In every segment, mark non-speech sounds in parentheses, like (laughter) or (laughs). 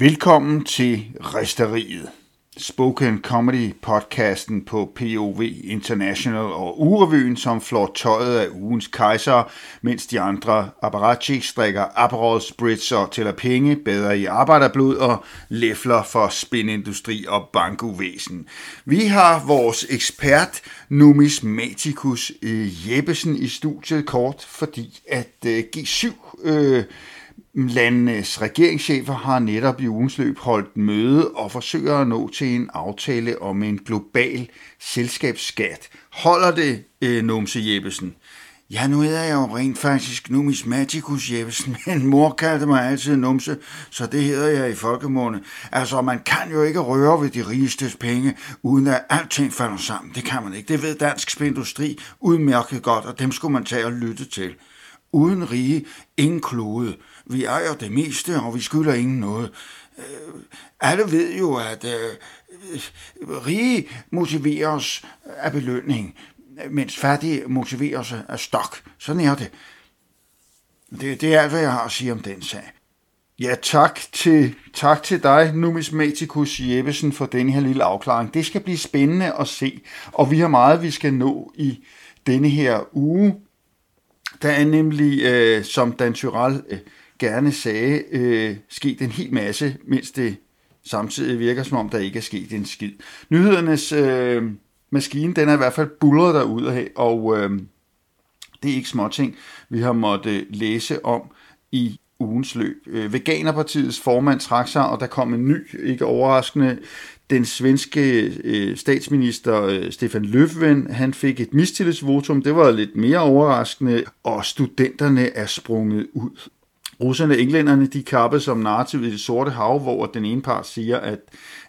Velkommen til Resteriet. Spoken Comedy podcasten på POV International og Urevyen, som flår tøjet af ugens kejser, mens de andre apparatchik strikker Aperol Spritz og tæller penge, bedre i arbejderblod og læfler for spindindustri og bankuvæsen. Vi har vores ekspert, numismaticus øh, Jeppesen, i studiet kort, fordi at G7... Øh, Landenes regeringschefer har netop i ugens løb holdt møde og forsøger at nå til en aftale om en global selskabsskat. Holder det, øh, Numse Jeppesen? Ja, nu hedder jeg jo rent faktisk numismaticus Jeppesen, (laughs) men mor kaldte mig altid numse, så det hedder jeg i folkemåne. Altså, man kan jo ikke røre ved de rigestes penge, uden at alting falder sammen. Det kan man ikke. Det ved dansk spindustri udmærket godt, og dem skulle man tage og lytte til. Uden rige, ingen klode. Vi ejer det meste, og vi skylder ingen noget. Øh, alle ved jo, at øh, rige motiveres af belønning, mens fattige motiveres af stok. Sådan er det. det. Det er alt, hvad jeg har at sige om den sag. Ja, tak til, tak til dig, numismatikus Jeppesen, for den her lille afklaring. Det skal blive spændende at se, og vi har meget, vi skal nå i denne her uge. Der er nemlig, øh, som Dan Tyrell øh, gerne sagde, øh, sket en hel masse, mens det samtidig virker som om, der ikke er sket en skid. Nyhedernes øh, maskine, den er i hvert fald bullet derud af, og øh, det er ikke småting, vi har måttet øh, læse om i ugens løb. Øh, Veganerpartiets formand trak sig, og der kom en ny, ikke overraskende, den svenske øh, statsminister øh, Stefan Löfven, han fik et mistillidsvotum. Det var lidt mere overraskende, og studenterne er sprunget ud russerne og englænderne, de kappes som narrativ i det sorte hav, hvor den ene part siger, at,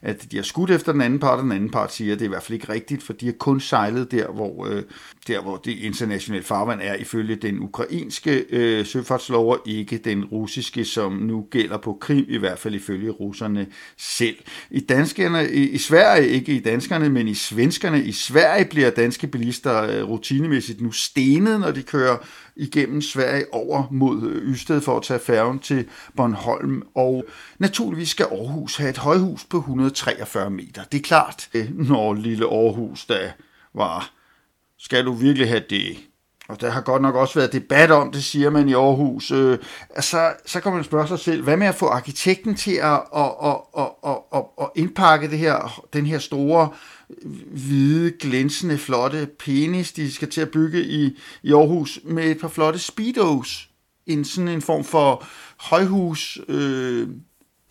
at de har skudt efter den anden part, og den anden part siger, at det er i hvert fald ikke rigtigt, for de har kun sejlet der, hvor, øh, der, hvor det internationale farvand er ifølge den ukrainske øh, søfartslov, og ikke den russiske, som nu gælder på Krim, i hvert fald ifølge russerne selv. I danskerne, i, i Sverige, ikke i danskerne, men i svenskerne, i Sverige bliver danske bilister øh, rutinemæssigt nu stenet, når de kører igennem Sverige over mod øh, Ysted for at tage færgen til Bornholm. Og naturligvis skal Aarhus have et højhus på 143 meter. Det er klart, øh, når lille Aarhus der var, skal du virkelig have det? Og der har godt nok også været debat om det, siger man i Aarhus. Øh, altså, så kan man spørge sig selv, hvad med at få arkitekten til at, at, at, at, at, at, at indpakke det her, den her store hvide, glinsende, flotte penis, de skal til at bygge i, i Aarhus, med et par flotte speedos. En sådan en form for højhus øh,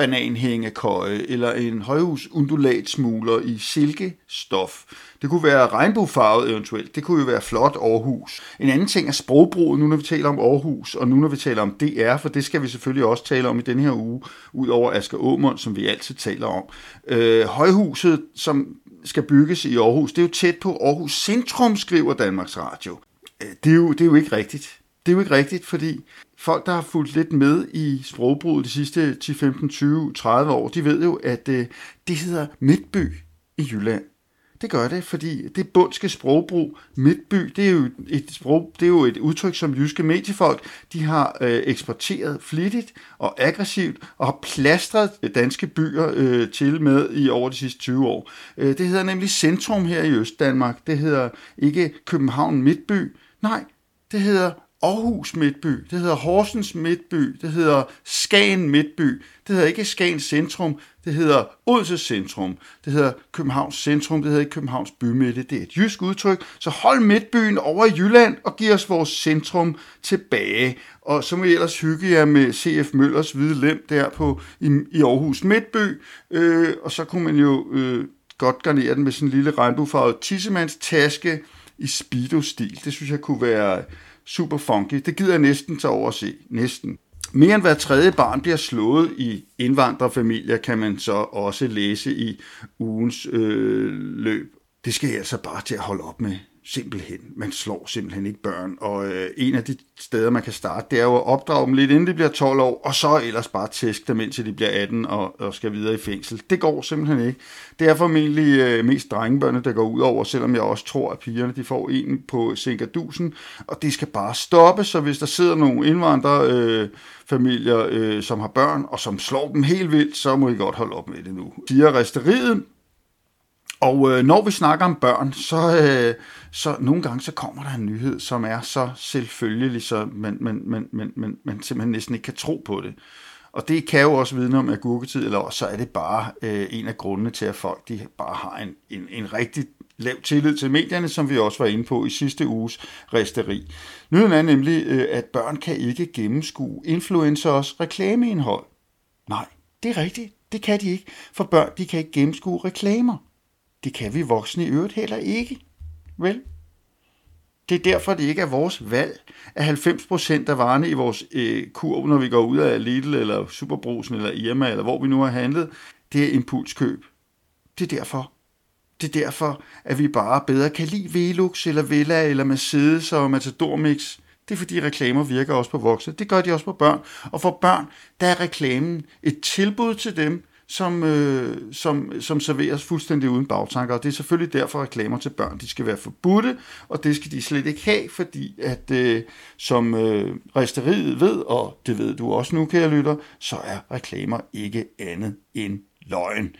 bananhængekøje, eller en højhus undulatsmugler i silkestof. Det kunne være regnbuefarvet eventuelt. Det kunne jo være flot Aarhus. En anden ting er sprogbruget, nu når vi taler om Aarhus, og nu når vi taler om DR, for det skal vi selvfølgelig også tale om i den her uge, ud over Asger Aumund, som vi altid taler om. Øh, højhuset, som skal bygges i Aarhus. Det er jo tæt på Aarhus Centrum, skriver Danmarks Radio. Øh, det er jo, det er jo ikke rigtigt. Det er jo ikke rigtigt, fordi folk, der har fulgt lidt med i sprogbruget de sidste 10, 15, 20, 30 år, de ved jo, at øh, det hedder Midtby i Jylland. Det gør det, fordi det bundske sprogbrug, midtby, det er jo et, sprog, det er jo et udtryk, som jyske mediefolk de har øh, eksporteret flittigt og aggressivt og har plastret danske byer øh, til med i over de sidste 20 år. Øh, det hedder nemlig centrum her i Østdanmark. Det hedder ikke København Midtby. Nej, det hedder Aarhus Midtby, det hedder Horsens Midtby, det hedder Skagen Midtby, det hedder ikke Skagen Centrum, det hedder Odense Centrum, det hedder Københavns Centrum, det hedder ikke Københavns Bymidte, det er et jysk udtryk, så hold Midtbyen over i Jylland og giv os vores centrum tilbage. Og så må I ellers hygge jer med C.F. Møllers hvide lem der på, i, i Aarhus Midtby, øh, og så kunne man jo øh, godt garnere den med sådan en lille regnbuefarvet tissemands taske i speedo-stil. Det synes jeg kunne være super funky. Det gider jeg næsten tage over at se. Næsten. Mere end hver tredje barn bliver slået i indvandrerfamilier, kan man så også læse i ugens øh, løb. Det skal jeg altså bare til at holde op med. Simpelthen. Man slår simpelthen ikke børn. Og øh, en af de steder, man kan starte, det er jo at opdrage dem lidt, inden de bliver 12 år, og så ellers bare tæske dem, indtil de bliver 18 og, og skal videre i fængsel. Det går simpelthen ikke. Det er formentlig øh, mest drengebørnene, der går ud over, selvom jeg også tror, at pigerne de får en på Sinkadusen, og det skal bare stoppe, så hvis der sidder nogle indvandrerfamilier, øh, øh, som har børn, og som slår dem helt vildt, så må I godt holde op med det nu. Siger resteriet, og øh, når vi snakker om børn, så, øh, så nogle gange så kommer der en nyhed, som er så selvfølgelig, så man, man, man, man, man, man simpelthen næsten ikke kan tro på det. Og det kan jo også vidne om agurketid, eller også så er det bare øh, en af grundene til, at folk de bare har en, en, en rigtig lav tillid til medierne, som vi også var inde på i sidste uges resteri. Nyheden er nemlig, øh, at børn kan ikke gennemskue influencers reklameindhold. Nej, det er rigtigt. Det kan de ikke, for børn de kan ikke gennemskue reklamer. Det kan vi voksne i øvrigt heller ikke. Vel? Det er derfor, det ikke er vores valg, at 90% af varerne i vores øh, kurv, når vi går ud af Lidl eller Superbrusen eller Irma, eller hvor vi nu har handlet, det er impulskøb. Det er derfor. Det er derfor, at vi bare bedre kan lide Velux eller Villa eller Mercedes og Matador Mix. Det er fordi reklamer virker også på voksne. Det gør de også på børn. Og for børn, der er reklamen et tilbud til dem, som, øh, som, som serveres fuldstændig uden bagtanker. Og det er selvfølgelig derfor, reklamer til børn de skal være forbudte, og det skal de slet ikke have, fordi at øh, som øh, resteriet ved, og det ved du også nu, kære lytter, så er reklamer ikke andet end løgn.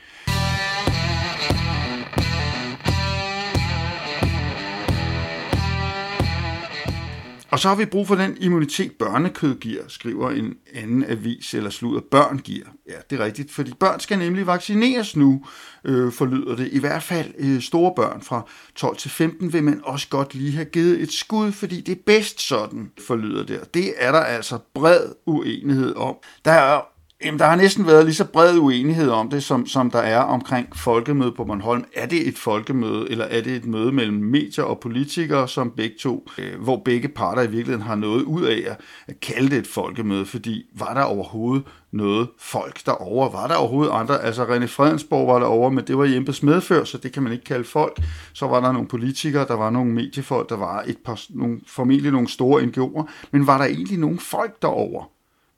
Og så har vi brug for den immunitet, børnekød giver, skriver en anden avis, eller slutter børn giver. Ja, det er rigtigt, fordi børn skal nemlig vaccineres nu, øh, forlyder det. I hvert fald øh, store børn fra 12 til 15 vil man også godt lige have givet et skud, fordi det er bedst sådan, forlyder det. Og det er der altså bred uenighed om. Der er Jamen, der har næsten været lige så bred uenighed om det, som, som der er omkring folkemødet på Bornholm. Er det et folkemøde, eller er det et møde mellem medier og politikere, som begge to, øh, hvor begge parter i virkeligheden har noget ud af at kalde det et folkemøde? Fordi var der overhovedet noget folk derovre? Var der overhovedet andre? Altså René Fredensborg var derovre, men det var Jempes medfør, så det kan man ikke kalde folk. Så var der nogle politikere, der var nogle mediefolk, der var et par, nogle, formentlig nogle store NGO'er, men var der egentlig nogle folk derovre?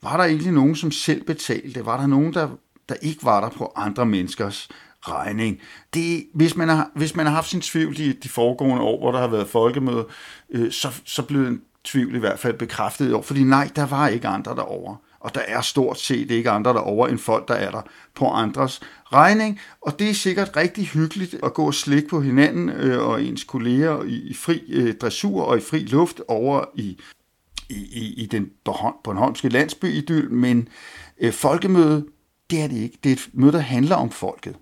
Var der egentlig nogen, som selv betalte? Var der nogen, der, der ikke var der på andre menneskers regning? Det, hvis, man har, hvis man har haft sin tvivl i de foregående år, hvor der har været folkemøde, øh, så, så blev en tvivl i hvert fald bekræftet i år, fordi nej, der var ikke andre derovre. Og der er stort set ikke andre derovre end folk, der er der på andres regning. Og det er sikkert rigtig hyggeligt at gå og slikke på hinanden øh, og ens kolleger i, i fri øh, dressur og i fri luft over i i, i, i den Bornholmske landsby-idyl, men øh, folkemøde, det er det ikke. Det er et møde, der handler om folket.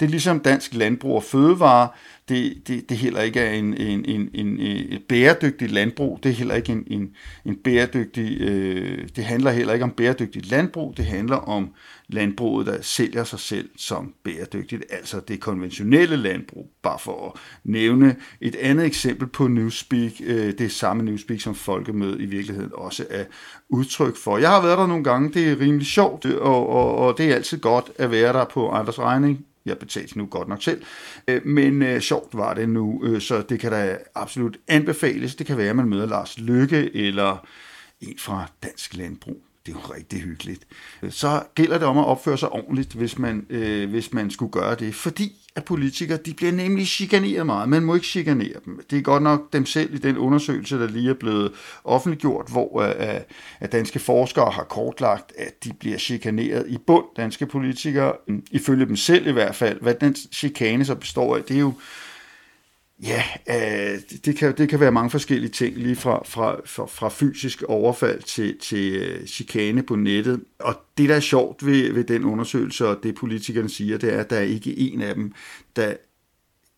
Det er ligesom dansk landbrug og fødevare. Det, det, det heller ikke er en, en, en, en, en bæredygtig landbrug. Det er heller ikke en, en, en bæredygtig... Øh, det handler heller ikke om bæredygtigt landbrug. Det handler om landbruget, der sælger sig selv som bæredygtigt. Altså det konventionelle landbrug. Bare for at nævne et andet eksempel på Newspeak. Øh, det samme Newspeak, som Folkemødet i virkeligheden også er udtryk for. Jeg har været der nogle gange. Det er rimelig sjovt, og, og, og det er altid godt at være der på andres regning jeg betalte nu godt nok selv. Øh, men øh, sjovt var det nu, øh, så det kan da absolut anbefales. Det kan være, at man møder Lars Lykke eller en fra Dansk Landbrug det er jo rigtig hyggeligt. Så gælder det om at opføre sig ordentligt, hvis man, øh, hvis man skulle gøre det, fordi at politikere, de bliver nemlig chikaneret meget. Man må ikke chikanere dem. Det er godt nok dem selv i den undersøgelse, der lige er blevet offentliggjort, hvor øh, øh at danske forskere har kortlagt, at de bliver chikaneret i bund, danske politikere, mm, ifølge dem selv i hvert fald. Hvad den chikane så består af, det er jo Ja, øh, det, kan, det kan være mange forskellige ting, lige fra, fra, fra, fra fysisk overfald til, til øh, chikane på nettet. Og det, der er sjovt ved, ved den undersøgelse, og det politikerne siger, det er, at der er ikke en af dem, der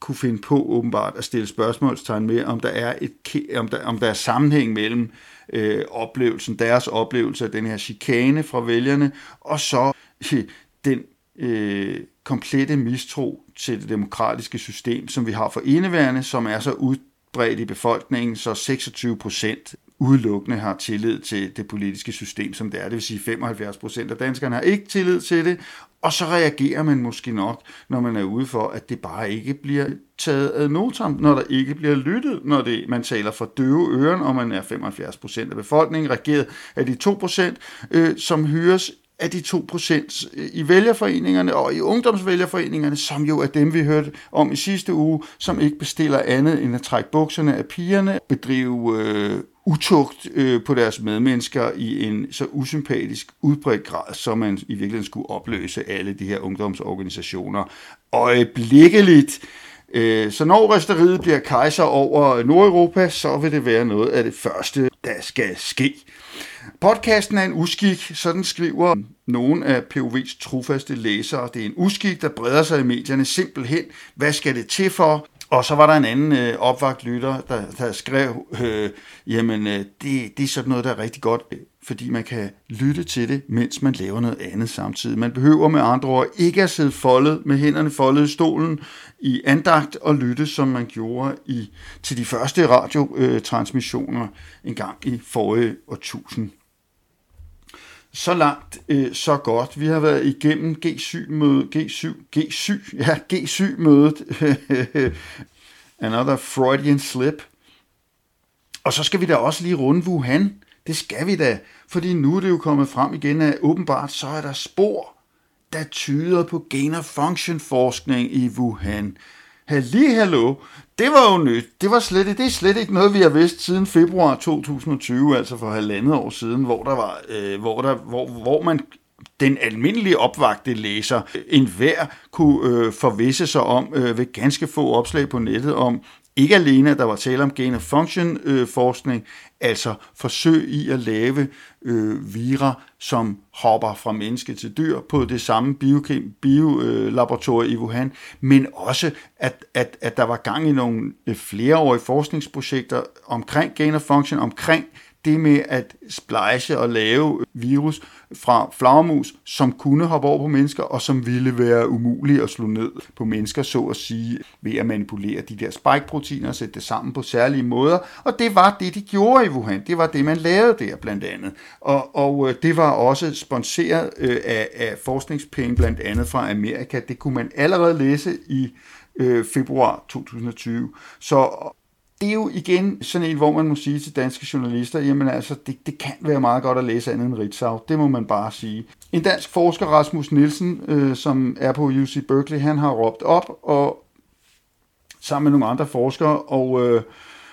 kunne finde på åbenbart at stille spørgsmålstegn med, om der er, et, om der, om der er sammenhæng mellem øh, oplevelsen, deres oplevelse af den her chikane fra vælgerne, og så øh, (laughs) den øh, komplette mistro til det demokratiske system, som vi har for indeværende, som er så udbredt i befolkningen, så 26 procent udelukkende har tillid til det politiske system, som det er. Det vil sige, 75 procent af danskerne har ikke tillid til det, og så reagerer man måske nok, når man er ude for, at det bare ikke bliver taget ad notam, når der ikke bliver lyttet, når det, man taler for døve øren, og man er 75 procent af befolkningen, regeret af de 2 procent, øh, som høres af de 2% øh, i vælgerforeningerne og i ungdomsvælgerforeningerne, som jo er dem, vi hørte om i sidste uge, som ikke bestiller andet end at trække bukserne af pigerne, bedrive øh, utugt øh, på deres medmennesker i en så usympatisk udbredt grad, som man i virkeligheden skulle opløse alle de her ungdomsorganisationer øjeblikkeligt. Øh, så når resteriet bliver kejser over Nordeuropa, så vil det være noget af det første, der skal ske. Podcasten er en uskik, sådan skriver nogle af POV's trofaste læsere. Det er en uskik, der breder sig i medierne simpelthen. Hvad skal det til for? Og så var der en anden øh, opvagt lytter, der, der skrev, øh, jamen øh, det, det er sådan noget, der er rigtig godt, øh, fordi man kan lytte til det, mens man laver noget andet samtidig. Man behøver med andre ord ikke at sidde foldet med hænderne foldet i stolen i andagt og lytte, som man gjorde i til de første radiotransmissioner en gang i forrige årtusind. Så langt, øh, så godt. Vi har været igennem G7-mødet, G7, G7, ja, G7-mødet, (laughs) another Freudian slip. Og så skal vi da også lige runde Wuhan. Det skal vi da, fordi nu er det jo kommet frem igen, at åbenbart så er der spor, der tyder på gain-of-function-forskning i Wuhan. Halli, hallo. Det var jo nyt. Det, var slet, det er slet ikke noget, vi har vidst siden februar 2020, altså for halvandet år siden, hvor, der var, øh, hvor, der, hvor, hvor man den almindelige opvagte læser, øh, enhver kunne øh, forvisse sig om øh, ved ganske få opslag på nettet om, ikke alene, at der var tale om gain of function øh, forskning, altså forsøg i at lave øh, vira, som hopper fra menneske til dyr på det samme biolaboratorium bio, øh, i Wuhan, men også, at, at, at der var gang i nogle øh, flereårige forskningsprojekter omkring gain of function, omkring det med at splice og lave virus fra flagermus, som kunne hoppe over på mennesker, og som ville være umulige at slå ned på mennesker, så at sige, ved at manipulere de der spike-proteiner og sætte det sammen på særlige måder. Og det var det, de gjorde i Wuhan. Det var det, man lavede der blandt andet. Og, og øh, det var også sponsoreret øh, af, af forskningspenge blandt andet fra Amerika. Det kunne man allerede læse i øh, februar 2020. Så det er jo igen sådan en, hvor man må sige til danske journalister, jamen altså, det, det kan være meget godt at læse andet end Ritzau. Det må man bare sige. En dansk forsker, Rasmus Nielsen, øh, som er på UC Berkeley, han har råbt op og sammen med nogle andre forskere, og øh,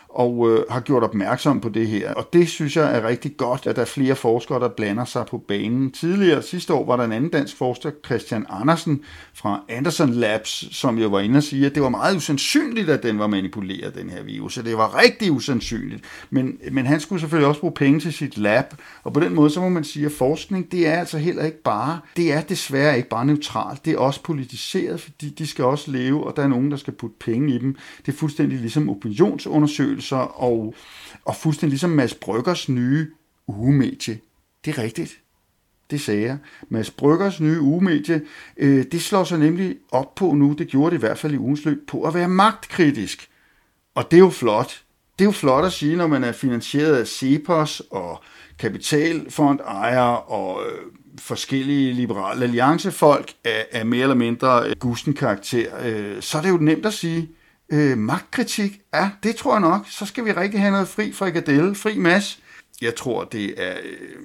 og øh, har gjort opmærksom på det her. Og det synes jeg er rigtig godt, at der er flere forskere, der blander sig på banen. Tidligere, sidste år, var der en anden dansk forsker, Christian Andersen fra Anderson Labs, som jo var inde og sige, at det var meget usandsynligt, at den var manipuleret, den her virus. Så det var rigtig usandsynligt. Men, men han skulle selvfølgelig også bruge penge til sit lab, og på den måde, så må man sige, at forskning, det er altså heller ikke bare, det er desværre ikke bare neutralt, det er også politiseret, fordi de skal også leve, og der er nogen, der skal putte penge i dem. Det er fuldstændig ligesom opinionsundersøgelser, undersøgelser, og, og fuldstændig ligesom Mads Bryggers nye ugemedie. Det er rigtigt. Det sagde jeg. Mads Bryggers nye ugemedie, øh, det slår sig nemlig op på nu, det gjorde det i hvert fald i ugens løb, på at være magtkritisk. Og det er jo flot. Det er jo flot at sige, når man er finansieret af Cepos og kapitalfond ejere og øh, forskellige liberale alliancefolk af, af mere eller mindre gusten karakter, øh, så er det jo nemt at sige, Øh, magtkritik? Ja, det tror jeg nok. Så skal vi rigtig have noget fri frikadelle, fri mas. Jeg tror, det er øh,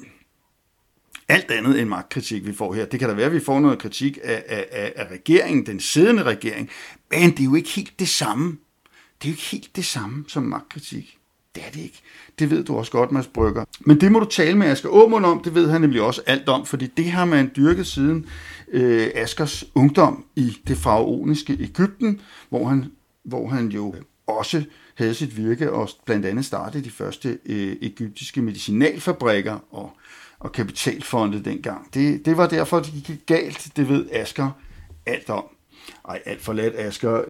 alt andet end magtkritik, vi får her. Det kan da være, at vi får noget kritik af, af, af regeringen, den siddende regering, men det er jo ikke helt det samme. Det er jo ikke helt det samme som magtkritik. Det er det ikke. Det ved du også godt, Mads Brygger. Men det må du tale med Asger Aumund om. Det ved han nemlig også alt om, fordi det har man dyrket siden øh, Askers ungdom i det faraoniske Ægypten, hvor han hvor han jo også havde sit virke og blandt andet startede de første øh, egyptiske medicinalfabrikker og, og kapitalfonde dengang. Det, det var derfor, det gik galt. Det ved Asker alt om. Ej, alt for let, Asker.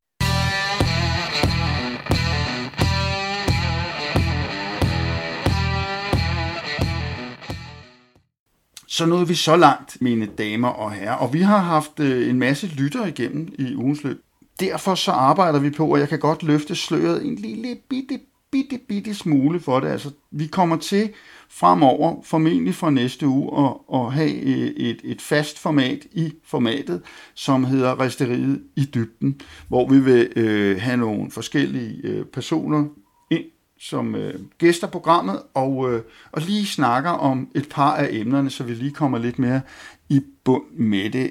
Så nåede vi så langt, mine damer og herrer, og vi har haft øh, en masse lytter igennem i ugens løb derfor så arbejder vi på, og jeg kan godt løfte sløret en lille bitte, bitte, bitte smule for det. Altså, vi kommer til fremover, formentlig fra næste uge, at, at have øh, et, et fast format i formatet, som hedder Resteriet i dybden, hvor vi vil øh, have nogle forskellige øh, personer ind som øh, gæster programmet, og, øh, og lige snakker om et par af emnerne, så vi lige kommer lidt mere i bund med det.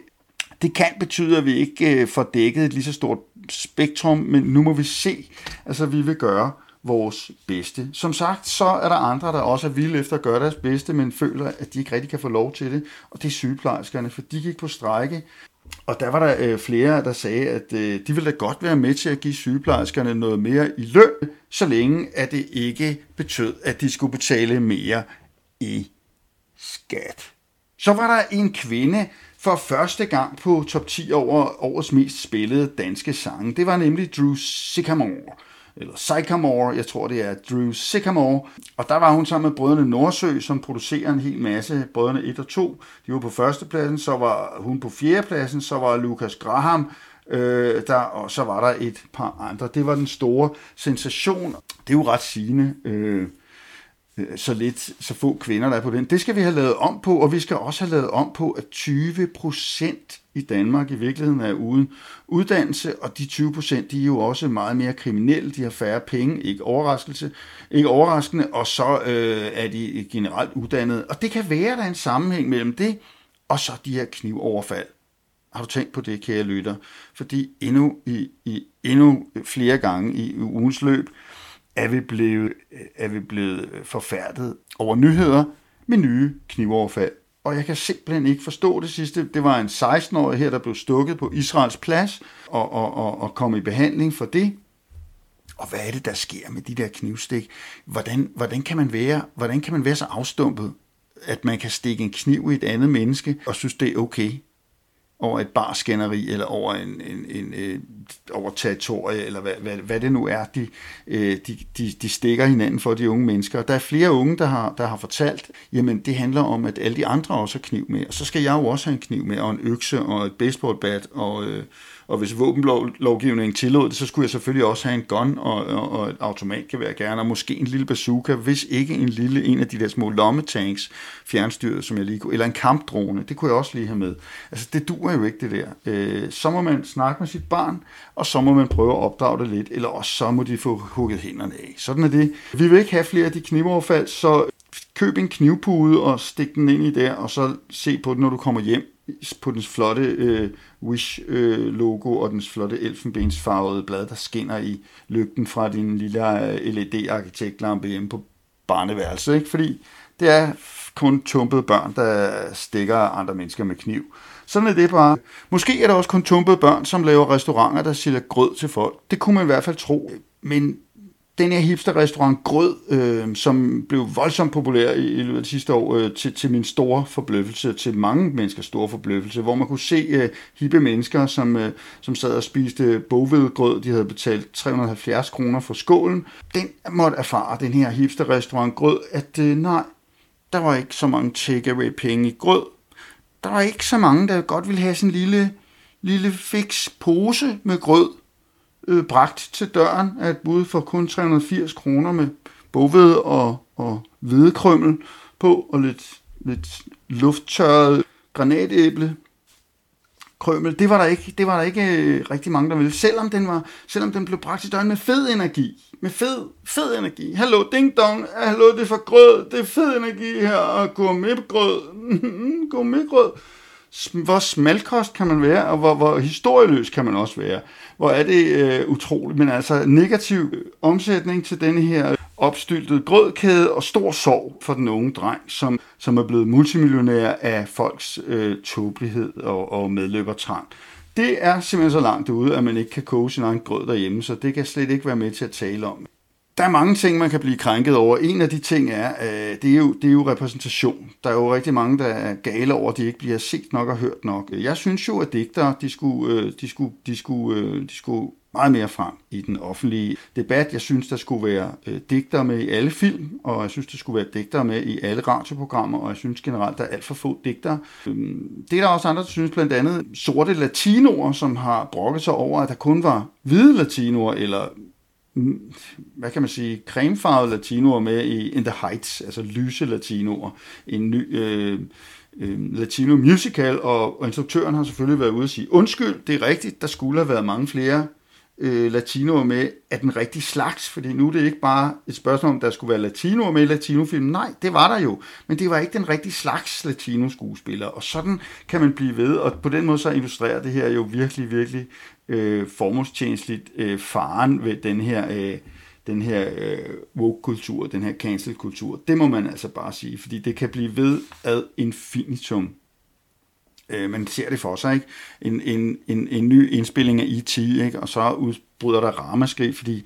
Det kan betyde, at vi ikke øh, får dækket et lige så stort spektrum, men nu må vi se. Altså, vi vil gøre vores bedste. Som sagt, så er der andre, der også er vilde efter at gøre deres bedste, men føler, at de ikke rigtig kan få lov til det, og det er sygeplejerskerne, for de gik på strejke, og der var der øh, flere, der sagde, at øh, de ville da godt være med til at give sygeplejerskerne noget mere i løn, så længe at det ikke betød, at de skulle betale mere i skat. Så var der en kvinde for første gang på top 10 over årets mest spillede danske sange. Det var nemlig Drew Sycamore eller Sycamore, jeg tror det er Drew Sycamore. Og der var hun sammen med brødrene Nordsø, som producerer en hel masse, brødrene 1 og 2. De var på førstepladsen, så var hun på fjerdepladsen, så var Lucas Graham øh, der, og så var der et par andre. Det var den store sensation. Det er jo ret sigende. Øh, Øh, Øh, så lidt, så få kvinder, der er på den. Det skal vi have lavet om på, og vi skal også have lavet om på, at 20 procent i Danmark i virkeligheden er uden uddannelse, og de 20 procent, de er jo også meget mere kriminelle, de har færre penge, ikke overraskelse, ikke overraskende, og så øh, er de generelt uddannede. Og det kan være, der er en sammenhæng mellem det, og så de her knivoverfald. Har du tænkt på det, kære lytter? Fordi endnu, i, i, endnu flere gange i ugens løb, er vi blevet, er vi blevet øh, forfærdet over nyheder med nye knivoverfald. Og jeg kan simpelthen ikke forstå det sidste. Det var en 16-årig her, der blev stukket på Israels plads og, og, og, og kom i behandling for det. Og hvad er det, der sker med de der knivstik? Hvordan, hvordan, kan man være, hvordan kan man være så afstumpet, at man kan stikke en kniv i et andet menneske og synes, det er okay? Over et barskænderi, eller over en, en, en, en øh, over territorie, eller hvad, hvad, hvad det nu er, de, øh, de, de, de stikker hinanden for de unge mennesker. Der er flere unge, der har, der har fortalt, jamen det handler om, at alle de andre også har kniv med, og så skal jeg jo også have en kniv med, og en økse, og et baseballbat, og, øh, og hvis våbenlovgivningen tillod det, så skulle jeg selvfølgelig også have en gun og, og, og et automatgevær gerne, og måske en lille bazooka, hvis ikke en lille en af de der små lommetanks, fjernstyret, som jeg lige kunne, eller en kampdrone, det kunne jeg også lige have med. Altså det duer jo ikke det der. Øh, så må man snakke med sit barn, og så må man prøve at opdrage det lidt, eller også så må de få hugget hænderne af. Sådan er det. Vi vil ikke have flere af de knivoverfald, så køb en knivpude og stik den ind i der, og så se på den, når du kommer hjem på dens flotte øh, Wish-logo øh, og dens flotte elfenbensfarvede blad, der skinner i lygten fra din lille øh, LED-arkitektlampe hjemme på barneværelset. Ikke? Fordi det er kun tumpede børn, der stikker andre mennesker med kniv. Sådan er det bare. Måske er der også kun tumpede børn, som laver restauranter, der sælger grød til folk. Det kunne man i hvert fald tro. Men den her hipster-restaurant Grød, øh, som blev voldsomt populær i, i løbet af sidste år, øh, til, til min store forbløffelse, til mange menneskers store forbløffelse, hvor man kunne se øh, hippe mennesker, som, øh, som sad og spiste bogvedgrød. De havde betalt 370 kroner for skålen. Den måtte erfare, den her hipster-restaurant Grød, at øh, nej, der var ikke så mange takeaway-penge i grød. Der var ikke så mange, der godt ville have sådan en lille, lille fix pose med grød øh, bragt til døren af et bud for kun 380 kroner med boved og, og hvedekrømmel på, og lidt, lidt lufttørret granatæble krømmel. Det var der ikke, det var der ikke øh, rigtig mange, der ville. Selvom den, var, selvom den blev bragt til døren med fed energi. Med fed, fed energi. Hallo, ding dong. Hallo, det er for grød. Det er fed energi her. Og gourmetgrød. (laughs) gourmetgrød hvor smalkost kan man være, og hvor, hvor historieløs kan man også være. Hvor er det øh, utroligt. Men altså negativ øh, omsætning til denne her opstyltet grødkæde og stor sorg for den unge dreng, som, som er blevet multimillionær af folks øh, tåbelighed og, og medløbertrang. Det er simpelthen så langt ude, at man ikke kan koge sin egen grød derhjemme, så det kan slet ikke være med til at tale om. Der er mange ting, man kan blive krænket over. En af de ting er, øh, det, er jo, det er jo repræsentation. Der er jo rigtig mange, der er gale over, at de ikke bliver set nok og hørt nok. Jeg synes jo, at digtere, de skulle, øh, de skulle, de skulle, øh, de skulle meget mere frem i den offentlige debat. Jeg synes, der skulle være øh, digtere med i alle film, og jeg synes, der skulle være digtere med i alle radioprogrammer, og jeg synes generelt, der er alt for få digtere. Øhm, det er der også andre, der synes blandt andet sorte latinoer, som har brokket sig over, at der kun var hvide latinoer, eller hvad kan man sige, cremefarvede latinoer med i In the Heights, altså lyse latinoer. En ny øh, øh, latino musical, og, og instruktøren har selvfølgelig været ude og sige, undskyld, det er rigtigt, der skulle have været mange flere øh, latinoer med af den rigtige slags, fordi nu er det ikke bare et spørgsmål om, der skulle være latinoer med i latinofilm. Nej, det var der jo, men det var ikke den rigtige slags latino-skuespiller, og sådan kan man blive ved, og på den måde så illustrerer det her jo virkelig, virkelig øh, formålstjenestligt øh, faren ved den her... Øh, den her øh, woke-kultur, den her cancel-kultur. Det må man altså bare sige, fordi det kan blive ved ad infinitum øh, man ser det for sig, ikke? En, en, en, en ny indspilling af E.T., ikke? og så udbryder der ramaskrig, fordi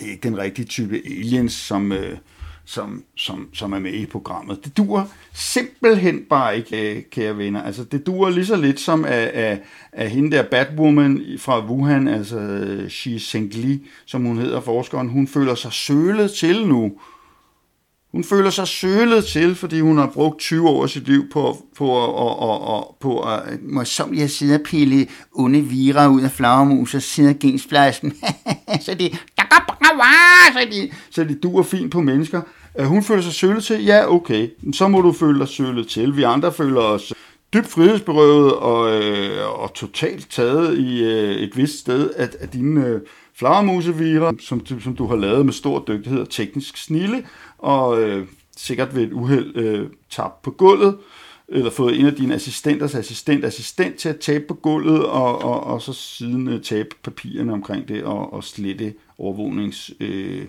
det er ikke den rigtige type aliens, som, øh, som, som, som er med i programmet. Det dur simpelthen bare ikke, øh, kære venner. Altså, det dur lige så lidt som af, af, af hende der Batwoman fra Wuhan, altså øh, Xi Zhengli, som hun hedder, forskeren. Hun føler sig sølet til nu, hun føler sig sølet til, fordi hun har brugt 20 år af sit liv på, på, og, og, og, på at morsomt jeg sidder og pille onde vira ud af flagermus og sidder gensplejsen. (laughs) så det så de, så de duer fint på mennesker. Hun føler sig sølet til, ja okay, så må du føle dig sølet til. Vi andre føler os dybt frihedsberøvet og, øh, og totalt taget i øh, et vist sted af, af dine øh, flagermusevirer, som, som du har lavet med stor dygtighed og teknisk snille og øh, sikkert ved et uheld øh, tabt på gulvet, eller fået en af dine assistenters assistent, assistent til at tabe på gulvet, og, og, og så siden øh, tabe papirerne omkring det, og, og slette overvågnings... Øh,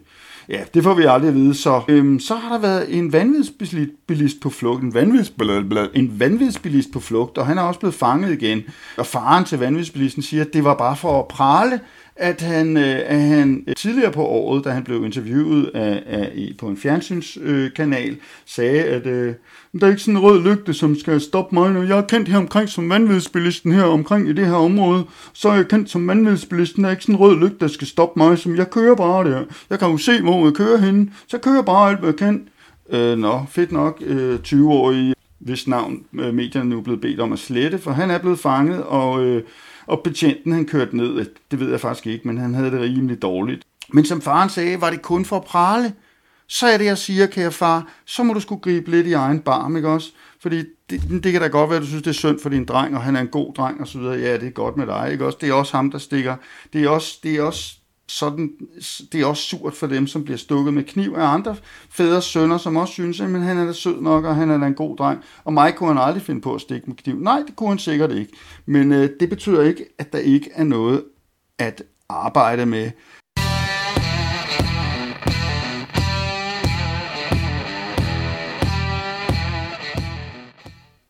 ja, det får vi aldrig at vide. Så, øhm, så har der været en vanvidsbilist på flugt, en, vanvidsbilist, en vanvidsbilist på flugt, og han er også blevet fanget igen. Og faren til vanvidsbilisten siger, at det var bare for at prale, at han, øh, at han øh, tidligere på året, da han blev interviewet af, af, på en fjernsynskanal, sagde, at øh, der er ikke sådan en rød lygte, som skal stoppe mig. nu. jeg er kendt her omkring som vanvidsbilisten her omkring i det her område, så er jeg kendt som vanvidsbilisten. Der er ikke sådan en rød lygte, der skal stoppe mig, som jeg kører bare der. Jeg kan jo se, hvor jeg kører henne. Så kører jeg bare alt, hvad jeg kan. Øh, nå, fedt nok. Øh, 20-årige, hvis navn øh, medierne nu er blevet bedt om at slette, for han er blevet fanget, og... Øh, og betjenten han kørte ned, det ved jeg faktisk ikke, men han havde det rimelig dårligt. Men som faren sagde, var det kun for at prale. Så er det, jeg siger, kære far, så må du skulle gribe lidt i egen barm, ikke også? Fordi det, det kan da godt være, at du synes, det er synd for din dreng, og han er en god dreng, og så videre. Ja, det er godt med dig, ikke også? Det er også ham, der stikker. Det er også, det er også sådan, det er også surt for dem, som bliver stukket med kniv af andre fædre sønner, som også synes, at han er da sød nok, og han er da en god dreng. Og mig kunne han aldrig finde på at stikke med kniv. Nej, det kunne han sikkert ikke. Men øh, det betyder ikke, at der ikke er noget at arbejde med.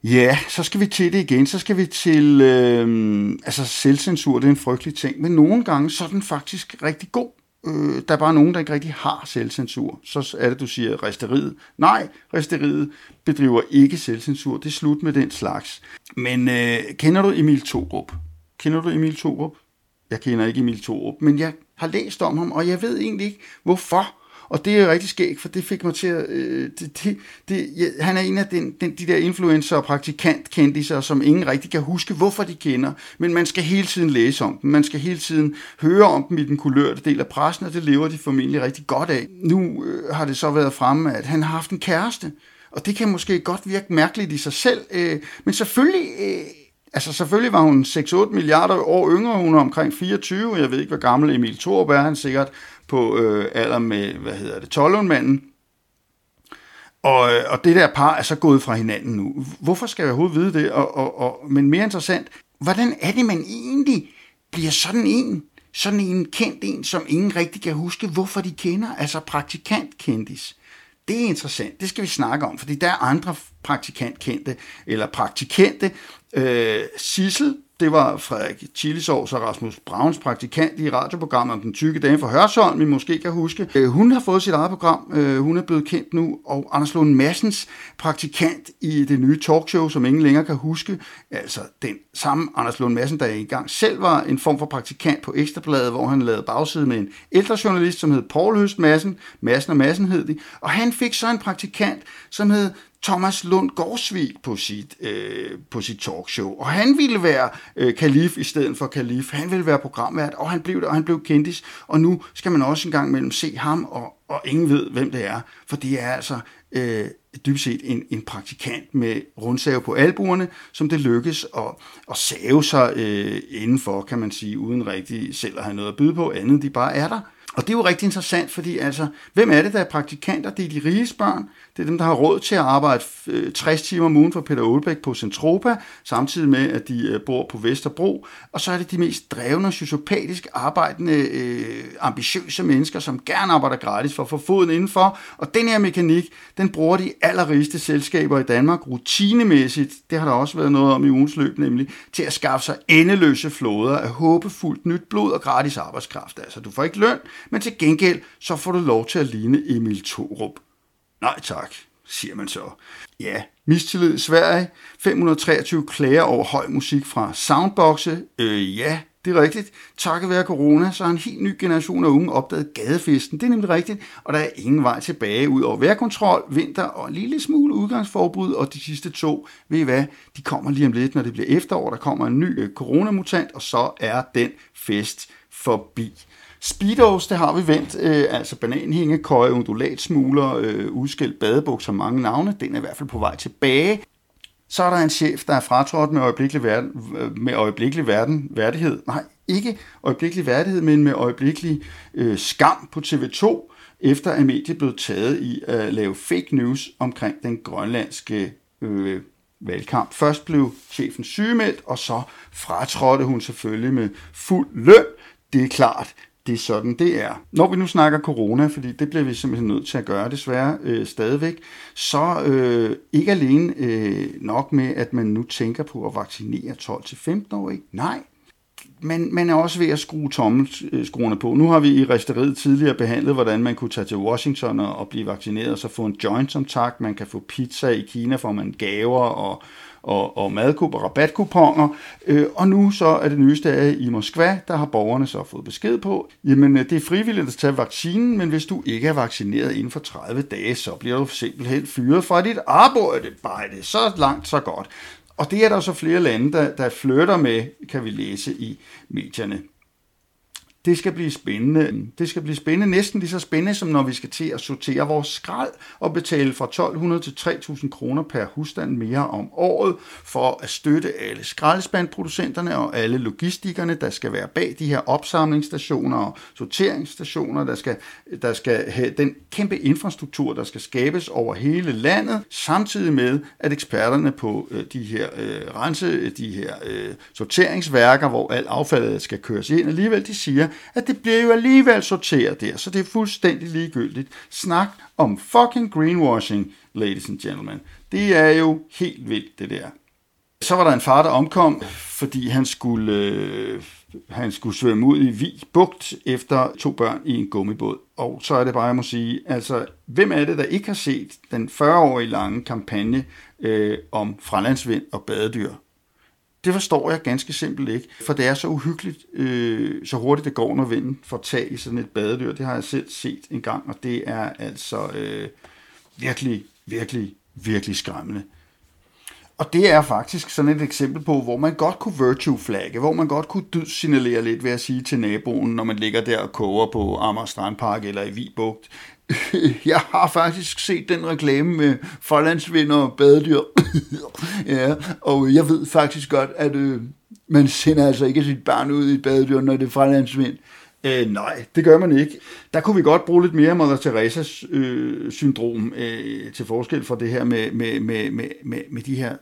Ja, så skal vi til det igen. Så skal vi til... Øh, altså, selvcensur, det er en frygtelig ting. Men nogle gange, så er den faktisk rigtig god. Øh, der er bare nogen, der ikke rigtig har selvcensur. Så er det, du siger, resteriet. Nej, resteriet bedriver ikke selvcensur. Det er slut med den slags. Men øh, kender du Emil Thorup? Kender du Emil Thorup? Jeg kender ikke Emil Thorup, men jeg har læst om ham, og jeg ved egentlig ikke, hvorfor. Og det er rigtig skægt, for det fik mig til at... Øh, det, det, det, ja, han er en af den, den, de der influencer og praktikant som ingen rigtig kan huske, hvorfor de kender. Men man skal hele tiden læse om dem. Man skal hele tiden høre om dem i den kulørte del af pressen, og det lever de formentlig rigtig godt af. Nu øh, har det så været fremme, at han har haft en kæreste. Og det kan måske godt virke mærkeligt i sig selv. Øh, men selvfølgelig... Øh, Altså selvfølgelig var hun 6-8 milliarder år yngre, hun er omkring 24, jeg ved ikke, hvor gammel Emil Thorup er, han sikkert på øh, alder med, hvad hedder det, Tollundmanden. Og, øh, og det der par er så gået fra hinanden nu. Hvorfor skal jeg overhovedet vide det? Og, og, og, men mere interessant, hvordan er det, man egentlig bliver sådan en, sådan en kendt en, som ingen rigtig kan huske, hvorfor de kender, altså praktikant kendis. Det er interessant, det skal vi snakke om, fordi der er andre praktikantkendte, eller praktikante. Øh, Sissel det var Frederik Chilisovs og Rasmus Brauns praktikant i radioprogrammet om den tykke dame fra Hørsholm, vi måske kan huske. Øh, hun har fået sit eget program, øh, hun er blevet kendt nu, og Anders Lund Massens praktikant i det nye talkshow, som ingen længere kan huske, altså den samme Anders Lund Madsen, der engang selv var en form for praktikant på Ekstrabladet, hvor han lavede bagside med en ældre journalist, som hed Paul Høst Madsen, Madsen og Madsen hed de, og han fik så en praktikant, som hed Thomas Lund Gårdsvig på sit, øh, på sit talkshow. Og han ville være øh, kalif i stedet for kalif. Han ville være programvært, og han blev det, og han blev kendis. Og nu skal man også engang mellem se ham, og, og ingen ved, hvem det er. For det er altså øh, dybest set en, en praktikant med rundsave på albuerne, som det lykkes at, at save sig øh, indenfor, kan man sige, uden rigtig selv at have noget at byde på, andet de bare er der. Og det er jo rigtig interessant, fordi altså, hvem er det, der er praktikanter? Det er de rige børn. Det er dem, der har råd til at arbejde øh, 60 timer om ugen for Peter Olbæk på Centropa, samtidig med, at de øh, bor på Vesterbro. Og så er det de mest drevne, sociopatisk arbejdende, øh, ambitiøse mennesker, som gerne arbejder gratis for at få foden indenfor. Og den her mekanik, den bruger de allerrigeste selskaber i Danmark rutinemæssigt, det har der også været noget om i ugens løb nemlig, til at skaffe sig endeløse floder af håbefuldt nyt blod og gratis arbejdskraft. Altså, du får ikke løn, men til gengæld så får du lov til at ligne Emil Thorup. Nej tak, siger man så. Ja, mistillid i Sverige. 523 klager over høj musik fra soundboxe. Øh, ja, det er rigtigt. Takket være corona, så har en helt ny generation af unge opdaget gadefesten. Det er nemlig rigtigt, og der er ingen vej tilbage ud over vejrkontrol, vinter og en lille smule udgangsforbud, og de sidste to, ved I hvad, de kommer lige om lidt, når det bliver efterår, der kommer en ny øh, coronamutant, og så er den fest forbi. Speedos, det har vi vendt, øh, altså bananhængekøje, undulatsmugler, øh, udskilt badebukser, mange navne, den er i hvert fald på vej tilbage. Så er der en chef, der er fratrådt med øjeblikkelig, verden, øh, med øjeblikkelig verden, værdighed. Nej, ikke øjeblikkelig værdighed, men med øjeblikkelig øh, skam på TV2, efter at mediet blev taget i at lave fake news omkring den grønlandske øh, valgkamp. Først blev chefen sygemeldt, og så fratrådte hun selvfølgelig med fuld løn. Det er klart, det er sådan, det er. Når vi nu snakker corona, fordi det bliver vi simpelthen nødt til at gøre desværre øh, stadigvæk, så øh, ikke alene øh, nok med, at man nu tænker på at vaccinere 12-15-årige. Nej, man, man er også ved at skrue tommelskruerne øh, på. Nu har vi i resteriet tidligere behandlet, hvordan man kunne tage til Washington og, og blive vaccineret, og så få en joint som tak. Man kan få pizza i Kina, får man gaver og og, og madkup og rabatkuponer. Øh, og nu så er det nyeste af i Moskva, der har borgerne så fået besked på, jamen øh, det er frivilligt at tage vaccinen, men hvis du ikke er vaccineret inden for 30 dage, så bliver du simpelthen fyret fra dit arbejde. Bare det så langt, så godt. Og det er der så flere lande, der, der flytter med, kan vi læse i medierne. Det skal blive spændende. Det skal blive spændende, næsten lige så spændende, som når vi skal til at sortere vores skrald og betale fra 1200 til 3000 kroner per husstand mere om året for at støtte alle skraldespandproducenterne og alle logistikerne, der skal være bag de her opsamlingsstationer og sorteringsstationer, der skal, der skal have den kæmpe infrastruktur, der skal skabes over hele landet, samtidig med, at eksperterne på øh, de her øh, rense, de her øh, sorteringsværker, hvor alt affaldet skal køres ind, alligevel de siger, at det bliver jo alligevel sorteret der, så det er fuldstændig ligegyldigt. Snak om fucking greenwashing, ladies and gentlemen. Det er jo helt vildt, det der. Så var der en far, der omkom, fordi han skulle, øh, han skulle svømme ud i Vig Bugt efter to børn i en gummibåd. Og så er det bare, jeg må sige, altså, hvem er det, der ikke har set den 40-årige lange kampagne øh, om fralandsvind og badedyr? Det forstår jeg ganske simpelt ikke, for det er så uhyggeligt, øh, så hurtigt det går, når vinden får tag i sådan et badedyr. Det har jeg selv set en gang, og det er altså øh, virkelig, virkelig, virkelig skræmmende. Og det er faktisk sådan et eksempel på, hvor man godt kunne virtue flagge, hvor man godt kunne signalere lidt ved at sige til naboen, når man ligger der og koger på Amager Strandpark eller i Vibugt, (laughs) jeg har faktisk set den reklame med forlandsvinder og badedyr. (laughs) ja, og jeg ved faktisk godt, at øh, man sender altså ikke sit barn ud i et badedyr, når det er forlandsvind. Øh, nej, det gør man ikke. Der kunne vi godt bruge lidt mere Mother Teresas øh, syndrom øh, til forskel fra det her med, med, med, med, med, med de her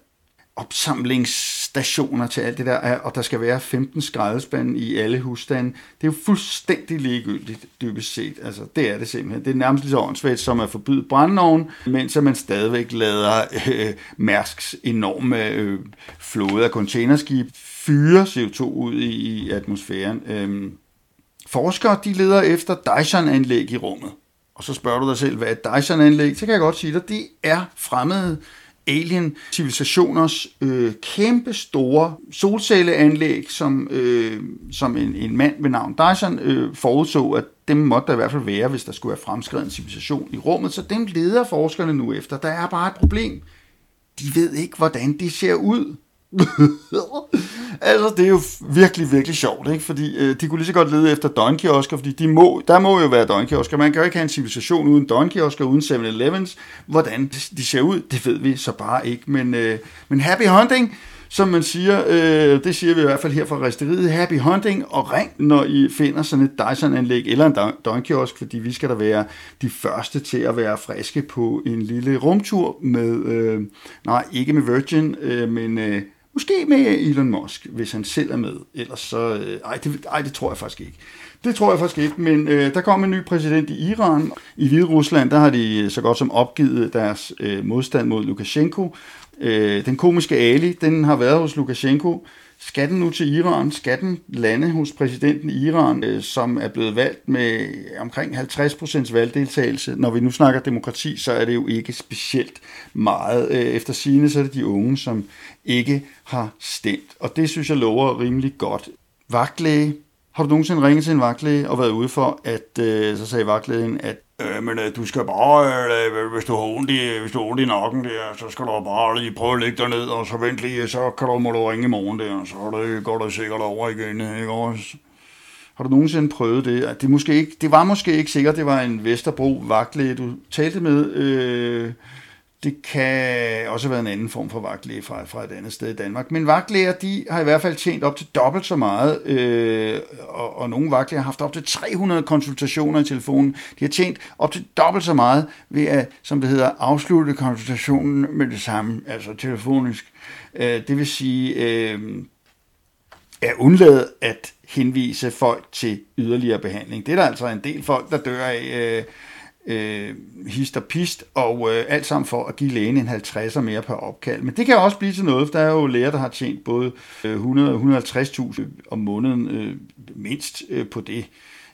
opsamlingsstationer til alt det der, og der skal være 15 skraldespande i alle husstande. Det er jo fuldstændig ligegyldigt, dybest set. Altså, det er det simpelthen. Det er nærmest lige så åndssvagt som at forbyde brændenovn, mens man stadigvæk lader øh, Mærsks enorme øh, flåde af containerskib fyre CO2 ud i, i atmosfæren. Øhm, forskere de leder efter Dyson-anlæg i rummet. Og så spørger du dig selv, hvad er et Dyson-anlæg? Så kan jeg godt sige dig, det er fremmede civilisationers øh, kæmpe store solcelleanlæg, som, øh, som en, en mand ved navn Dyson øh, forudså, at dem måtte der i hvert fald være, hvis der skulle være fremskreden civilisation i rummet. Så dem leder forskerne nu efter. Der er bare et problem. De ved ikke, hvordan det ser ud. (laughs) altså, det er jo virkelig, virkelig sjovt, ikke? Fordi øh, de kunne lige så godt lede efter døgnkiosker, fordi de må, der må jo være døgnkiosker. Man kan jo ikke have en civilisation uden døgnkiosker, uden 7-Elevens. Hvordan de ser ud, det ved vi så bare ikke. Men, øh, men happy hunting, som man siger, øh, det siger vi i hvert fald her fra resteriet, happy hunting, og ring, når I finder sådan et Dyson-anlæg eller en døgnkiosk, fordi vi skal da være de første til at være friske på en lille rumtur med, øh, nej, ikke med Virgin, øh, men... Øh, Måske med Elon Musk, hvis han selv er med. Ellers så... Øh, ej, det, ej, det tror jeg faktisk ikke. Det tror jeg faktisk ikke, men øh, der kom en ny præsident i Iran. I Hvide Rusland, der har de øh, så godt som opgivet deres øh, modstand mod Lukashenko. Øh, den komiske Ali, den har været hos Lukashenko skal den nu til Iran? Skal den lande hos præsidenten i Iran, øh, som er blevet valgt med omkring 50% valgdeltagelse? Når vi nu snakker demokrati, så er det jo ikke specielt meget. Øh, efter sine så er det de unge, som ikke har stemt. Og det synes jeg lover rimelig godt. Vagtlæge. Har du nogensinde ringet til en vagtlæge og været ude for, at øh, så sagde vagtlægen, at Øh, men øh, du skal bare, øh, øh, hvis, du har ondt i, hvis du har ondt i nakken der, så skal du bare lige prøve at lægge dig ned, og så vent lige, så kan du, må du ringe i morgen der, så det, går det sikkert over igen, ikke også? Har du nogensinde prøvet det? Det, måske ikke, det var måske ikke sikkert, det var en Vesterbro vagtlæge, du talte med. Øh, det kan også være en anden form for vagtlæge fra, fra et andet sted i Danmark. Men vagtlæger, de har i hvert fald tjent op til dobbelt så meget, øh, og, og nogle vagtlæger har haft op til 300 konsultationer i telefonen. De har tjent op til dobbelt så meget ved at, som det hedder, afslutte konsultationen med det samme, altså telefonisk. Øh, det vil sige, øh, at undlade at henvise folk til yderligere behandling. Det er der altså en del folk, der dør af. Øh, øh, hist og pist, og øh, alt sammen for at give lægen en 50'er mere per opkald. Men det kan også blive til noget, for der er jo læger, der har tjent både øh, 100 og 150.000 om måneden øh, mindst øh, på det.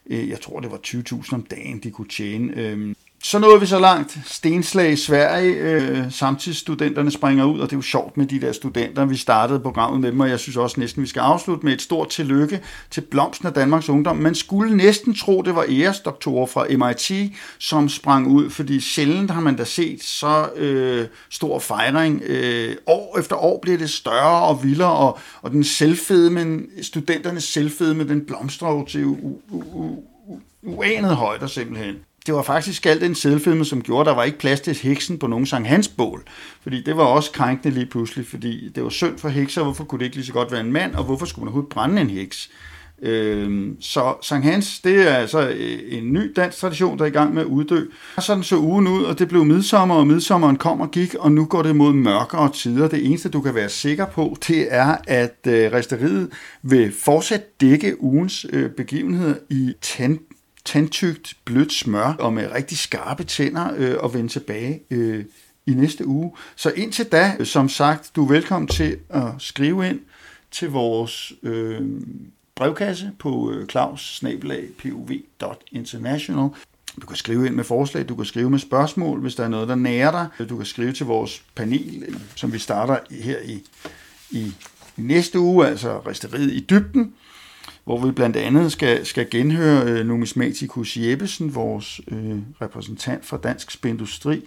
Øh, jeg tror, det var 20.000 om dagen, de kunne tjene. Øh, så nåede vi så langt. Stenslag i Sverige. Øh, samtidsstudenterne springer ud, og det er jo sjovt med de der studenter. Vi startede programmet med dem, og jeg synes også næsten, vi skal afslutte med et stort tillykke til Blomsten af Danmarks Ungdom. Man skulle næsten tro, det var æresdoktorer fra MIT, som sprang ud, fordi sjældent har man da set så øh, stor fejring. Øh, år efter år bliver det større og vildere, og, og den selvfedme, studenternes selvfedme, den blomstrer jo til uanede højder simpelthen det var faktisk alt den selvfilme, som gjorde, at der var ikke plads til heksen på nogen sang Hans bål. Fordi det var også krænkende lige pludselig, fordi det var synd for hekser, hvorfor kunne det ikke lige så godt være en mand, og hvorfor skulle man overhovedet brænde en heks? Øhm, så Sankt Hans, det er altså øh, en ny dansk tradition, der er i gang med at uddø. Sådan så ugen ud, og det blev midsommer, og midsommeren kom og gik, og nu går det mod mørkere tider. Det eneste, du kan være sikker på, det er, at øh, resteriet vil fortsat dække ugens øh, begivenheder i tand tandtygt, blødt smør og med rigtig skarpe tænder øh, og vende tilbage øh, i næste uge. Så indtil da, øh, som sagt, du er velkommen til at skrive ind til vores øh, brevkasse på øh, klaus-pov.international. Du kan skrive ind med forslag, du kan skrive med spørgsmål, hvis der er noget, der nærer dig. Du kan skrive til vores panel, øh, som vi starter her i, i næste uge, altså resteriet i dybden hvor vi blandt andet skal, skal genhøre øh, numismatikus Jeppesen, vores øh, repræsentant for Dansk Spindustri,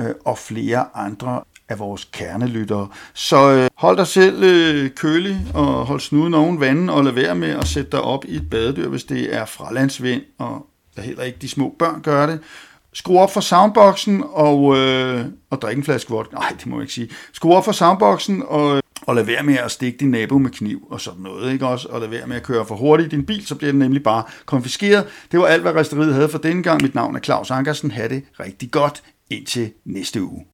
øh, og flere andre af vores kernelyttere. Så øh, hold dig selv øh, kølig og hold snuden oven vandet og lad være med at sætte dig op i et badedyr, hvis det er fralandsvind, og der heller ikke de små børn gør det. Skru op for soundboxen og, øh, og drik en flaske vodka. Nej, det må jeg ikke sige. Skru op for soundboxen og og lad være med at stikke din nabo med kniv og sådan noget, ikke også? Og lad være med at køre for hurtigt i din bil, så bliver den nemlig bare konfiskeret. Det var alt, hvad resteriet havde for denne gang. Mit navn er Claus Ankersen. Ha' det rigtig godt indtil næste uge.